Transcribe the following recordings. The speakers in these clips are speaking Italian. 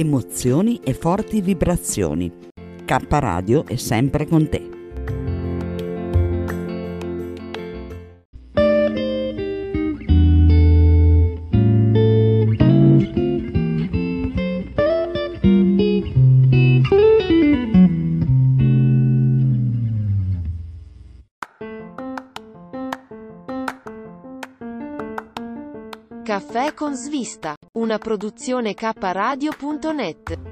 emozioni e forti vibrazioni. K Radio è sempre con te. Caffè con svista, una produzione kradio.net.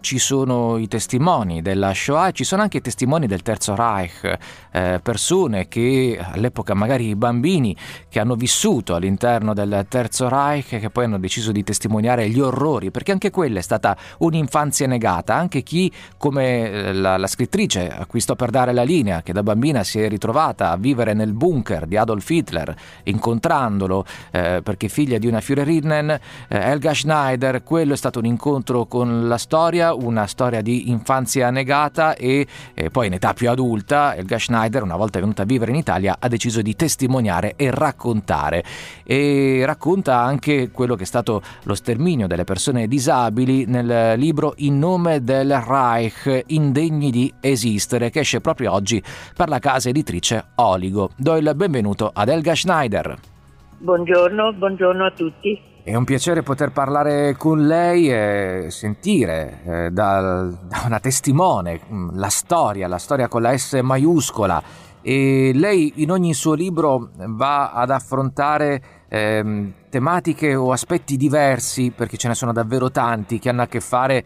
ci sono i testimoni della Shoah, ci sono anche i testimoni del Terzo Reich, eh, persone che all'epoca magari i bambini che hanno vissuto all'interno del Terzo Reich che poi hanno deciso di testimoniare gli orrori, perché anche quella è stata un'infanzia negata, anche chi come eh, la, la scrittrice a cui sto per dare la linea, che da bambina si è ritrovata a vivere nel bunker di Adolf Hitler, incontrandolo eh, perché figlia di una Führerinnen, eh, Helga Schneider, quello è stato un incontro con la storia una storia di infanzia negata e, e poi in età più adulta Elga Schneider, una volta venuta a vivere in Italia, ha deciso di testimoniare e raccontare. E racconta anche quello che è stato lo sterminio delle persone disabili nel libro In nome del Reich, indegni di esistere, che esce proprio oggi per la casa editrice Oligo. Do il benvenuto ad Elga Schneider. Buongiorno, buongiorno a tutti. È un piacere poter parlare con lei e sentire eh, da, da, una testimone mm, la storia, la storia con la S maiuscola. E lei in ogni suo libro va ad affrontare eh, tematiche o aspetti diversi, perché ce ne sono davvero tanti, che hanno a che fare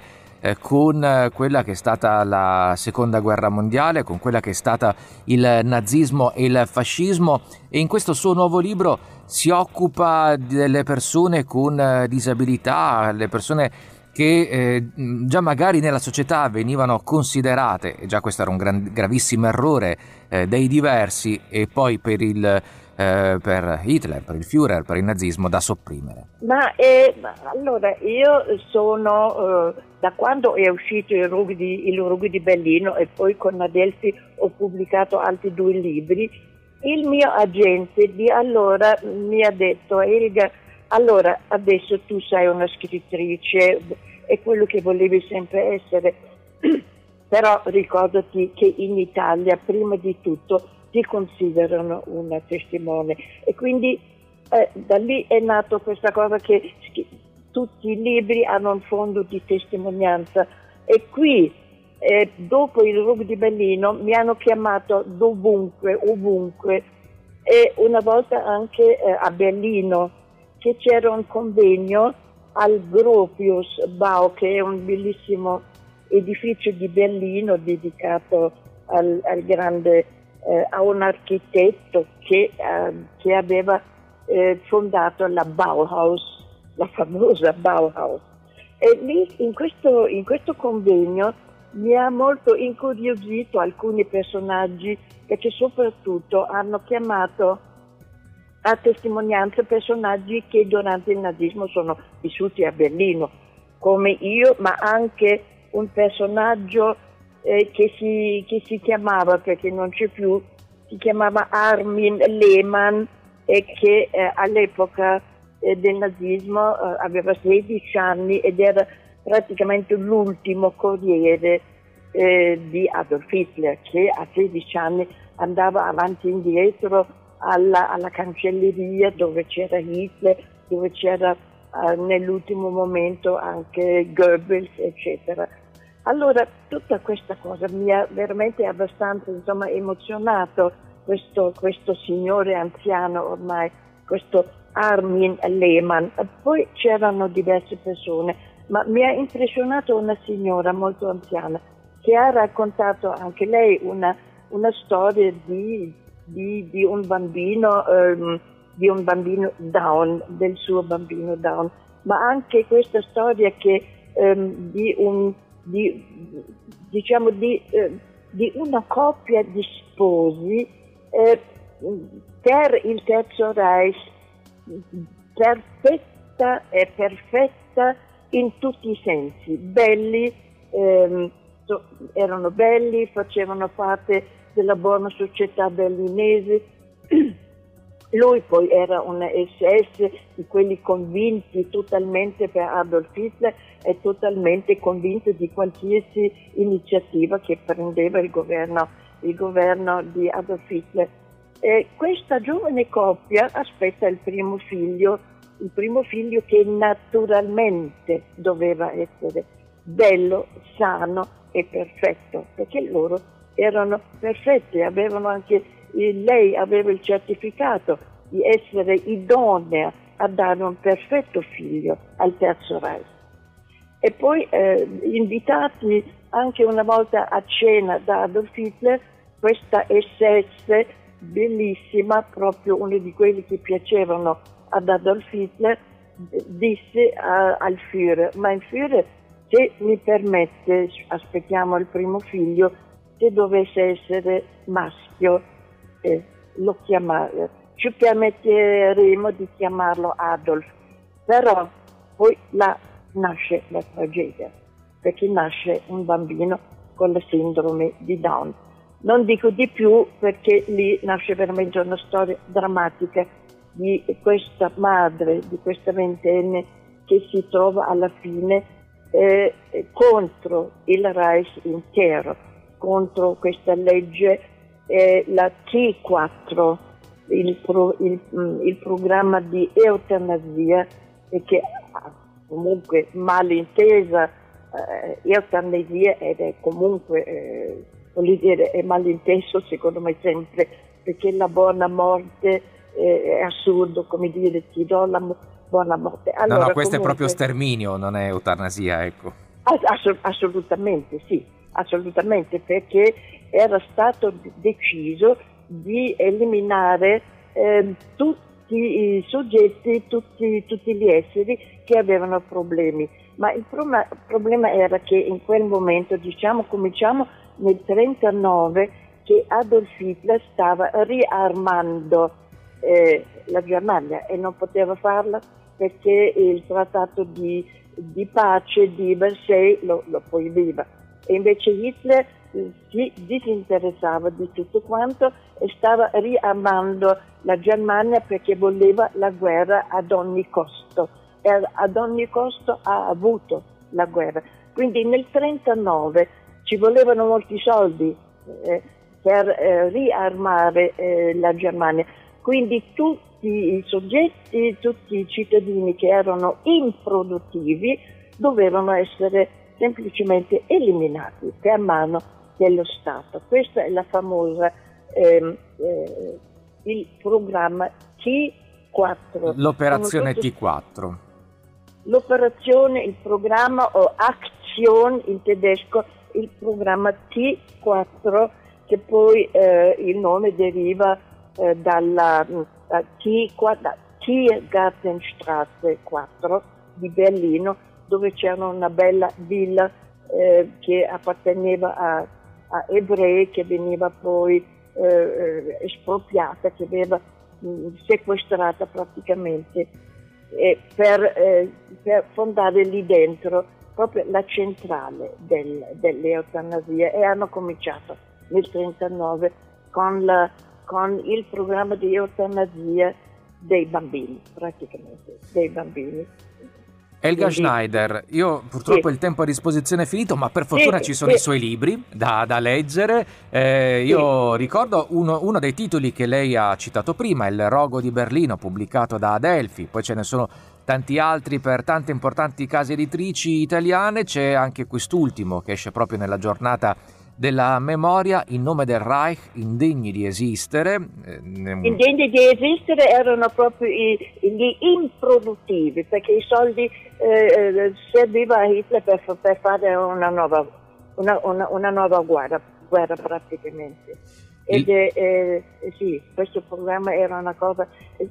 con quella che è stata la seconda guerra mondiale, con quella che è stata il nazismo e il fascismo e in questo suo nuovo libro si occupa delle persone con eh, disabilità, le persone che eh, già magari nella società venivano considerate, e già questo era un gran, gravissimo errore, eh, dei diversi e poi per il eh, per Hitler, per il Führer, per il nazismo da sopprimere? Ma eh, allora io sono, eh, da quando è uscito il Rughi, di, di Berlino e poi con Adelphi ho pubblicato altri due libri, il mio agente di allora mi ha detto Elga, allora adesso tu sei una scrittrice, è quello che volevi sempre essere, però ricordati che in Italia prima di tutto ti considerano una testimone. E quindi eh, da lì è nato questa cosa che tutti i libri hanno un fondo di testimonianza. E qui eh, dopo il RUG di Berlino mi hanno chiamato dovunque, ovunque. E una volta anche eh, a Berlino che c'era un convegno al Gropius Bau che è un bellissimo edificio di Berlino dedicato al, al grande eh, a un architetto che, eh, che aveva eh, fondato la Bauhaus, la famosa Bauhaus. E lì in questo, in questo convegno mi ha molto incuriosito alcuni personaggi perché soprattutto hanno chiamato a testimonianza personaggi che durante il nazismo sono vissuti a Berlino, come io, ma anche un personaggio eh, che, si, che, si, chiamava, perché non c'è più, si chiamava Armin Lehmann e che eh, all'epoca eh, del nazismo eh, aveva 16 anni ed era praticamente l'ultimo corriere eh, di Adolf Hitler che a 16 anni andava avanti e indietro alla, alla cancelleria dove c'era Hitler, dove c'era eh, nell'ultimo momento anche Goebbels, eccetera. Allora, tutta questa cosa mi ha veramente abbastanza insomma, emozionato, questo, questo, signore anziano ormai, questo Armin Lehmann. Poi c'erano diverse persone, ma mi ha impressionato una signora molto anziana che ha raccontato anche lei una, una storia di, di, di, un bambino, um, di un bambino down, del suo bambino down, ma anche questa storia che, um, di un di, diciamo di, eh, di, una coppia di sposi eh, per il Terzo Reich perfetta e perfetta in tutti i sensi, belli, ehm, erano belli, facevano parte della buona società berlinese. Lui poi era un SS di quelli convinti totalmente per Adolf Hitler e totalmente convinto di qualsiasi iniziativa che prendeva il governo, il governo di Adolf Hitler. E questa giovane coppia aspetta il primo figlio, il primo figlio che naturalmente doveva essere bello, sano e perfetto, perché loro erano perfetti, avevano anche lei aveva il certificato di essere idonea a dare un perfetto figlio al Terzo Reich. E poi eh, invitati anche una volta a cena da Adolf Hitler, questa SS bellissima, proprio uno di quelli che piacevano ad Adolf Hitler, disse a, al Führer, ma il Führer se mi permette, aspettiamo il primo figlio, se dovesse essere maschio, eh, lo chiamare, ci permetteremo di chiamarlo Adolf, però poi là nasce la tragedia, perché nasce un bambino con la sindrome di Down. Non dico di più perché lì nasce veramente una storia drammatica di questa madre, di questa ventenne che si trova alla fine eh, contro il Reich intero, contro questa legge, eh, la T4, il, pro, il, mm, il, programma di eutanasia, che comunque malintesa eh, eutanasia ed è comunque, eh, voglio dire, è malinteso secondo me sempre, perché la buona morte eh, è assurdo, come dire, ti do la morte buona morte. Allora, no, no, questo comunque... è proprio sterminio, non è eutanasia, ecco. Ass- assolutamente sì, assolutamente, perché era stato deciso di eliminare eh, tutti i soggetti, tutti, tutti, gli esseri che avevano problemi. Ma il pro- problema era che in quel momento, diciamo, cominciamo nel 1939, che Adolf Hitler stava riarmando eh, la Germania e non poteva farla perché il trattato di, di pace di Versailles lo, lo proibiva. E invece Hitler eh, si disinteressava di tutto quanto e stava riamando la Germania perché voleva la guerra ad ogni costo e ad ogni costo ha avuto la guerra. Quindi nel 1939 ci volevano molti soldi eh, per eh, riarmare eh, la Germania. Quindi tutti i soggetti, tutti i cittadini che erano improduttivi dovevano essere semplicemente eliminati per mano dello Stato. Questa è la famosa, ehm, eh, il programma T4. L'operazione T4. L'operazione, il programma o Aktion in tedesco, il programma T4 che poi eh, il nome deriva eh, dalla da Tiergartenstraße 4 di Berlino, dove c'era una bella villa eh, che apparteneva a, a, ebrei, che veniva poi eh, eh espropriata, che aveva mh, sequestrata praticamente. Per, eh, per, fondare lì dentro proprio la centrale del, dell'eutanasia e hanno cominciato nel 1939 con la con il programma di eutanasia dei bambini, praticamente, dei bambini. Elga Quindi, Schneider, io purtroppo sì. il tempo a disposizione è finito, ma per fortuna sì, ci sono sì. i suoi libri da, da leggere. Eh, io ricordo uno, uno, dei titoli che lei ha citato prima, Il Rogo di Berlino, pubblicato da Adelphi, poi ce ne sono tanti altri per tante importanti case editrici italiane, c'è anche quest'ultimo che esce proprio nella giornata della memoria in nome del Reich indegni di esistere. Eh, indegni di esistere erano proprio gli improduttivi, perché i soldi eh, eh serviva a Hitler per, per fare una nuova, una, una, una nuova guerra, guerra, praticamente. Ed è, eh, sì, questo programma era una cosa,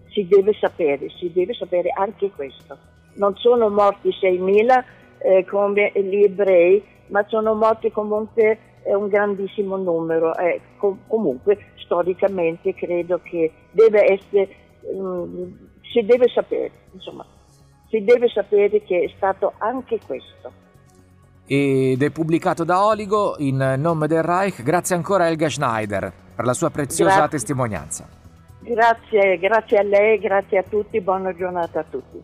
si deve sapere, si deve sapere anche questo. Non sono morti 6.000 eh, come gli ebrei, ma sono morti comunque è un grandissimo numero. Eh, com- comunque, storicamente credo che deve essere, mh, mm, si deve sapere, insomma, si deve sapere che è stato anche questo. Ed è pubblicato da Oligo in nome del Reich. Grazie ancora a Elga Schneider per la sua preziosa Grazie. testimonianza. Grazie, grazie a lei, grazie a tutti, buona giornata a tutti.